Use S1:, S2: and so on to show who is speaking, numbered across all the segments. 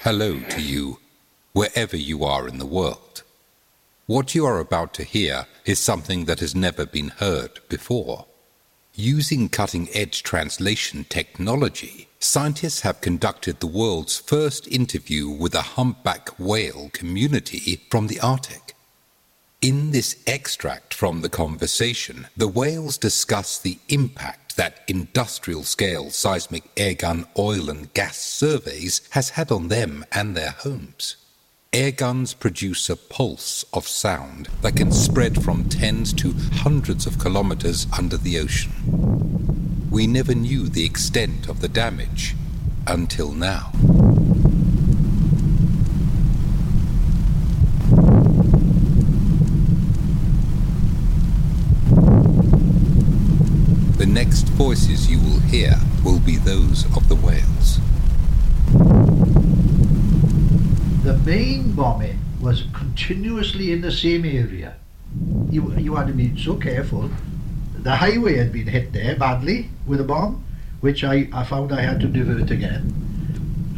S1: Hello to you, wherever you are in the world. What you are about to hear is something that has never been heard before. Using cutting edge translation technology, scientists have conducted the world's first interview with a humpback whale community from the Arctic. In this extract from the conversation, the whales discuss the impact that industrial scale seismic airgun oil and gas surveys has had on them and their homes. Airguns produce a pulse of sound that can spread from tens to hundreds of kilometers under the ocean. We never knew the extent of the damage until now. Next voices you will hear will be those of the whales.
S2: The main bombing was continuously in the same area. You, you had to be so careful. The highway had been hit there badly with a bomb, which I, I found I had to divert again.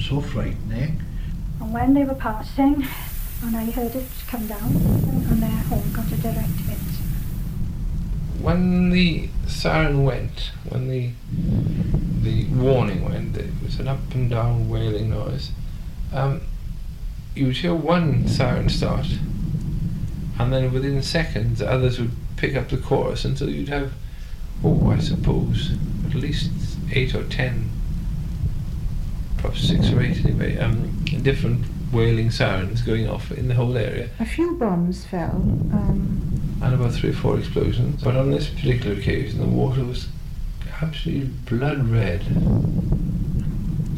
S2: So frightening.
S3: And when they were passing, and I heard it come down, and their home got a direct hit.
S4: When the siren went, when the the warning went, it was an up and down wailing noise. Um, you would hear one siren start, and then within seconds, others would pick up the chorus until you'd have, oh, I suppose, at least eight or ten, perhaps six or eight anyway, um, different wailing sirens going off in the whole area,
S5: A few bombs fell. Um,
S4: and about three or four explosions. But on this particular occasion, the water was absolutely blood red.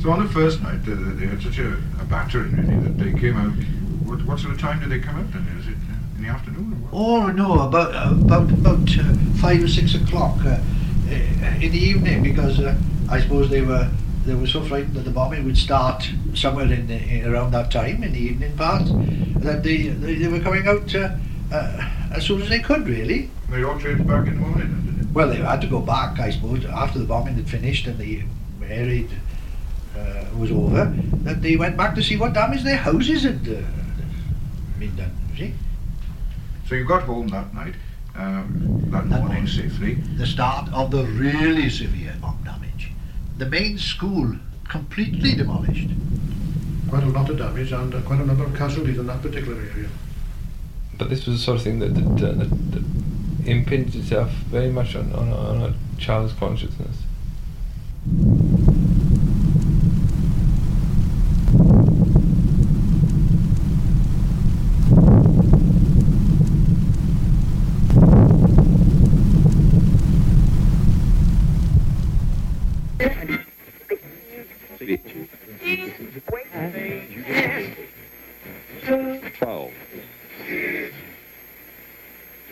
S6: So on the first night, uh, they had such a, a battering really that they came out. What, what sort of time did they come out then? Is it uh, in the afternoon or what?
S2: Oh no, about about about uh, five or six o'clock uh, uh, in the evening because uh, I suppose they were they were so frightened that the bombing would start somewhere in, the, in around that time in the evening part that they they, they were coming out uh, uh, as soon as they could really.
S6: They all traipsed back in the morning then, did
S2: Well, they had to go back, I suppose, after the bombing had finished and the air raid uh, was over. That they went back to see what damage their houses had uh, been done. You see.
S6: So you got home that night, um, that
S2: That
S6: morning
S2: morning.
S6: safely.
S2: the start of the really severe bomb damage. The main school completely demolished.
S7: Quite a lot of damage and uh, quite a number of casualties in that particular area.
S4: But this was the sort of thing that, that, that, that impinged itself very much on, on, on a child's consciousness.
S1: Twelve.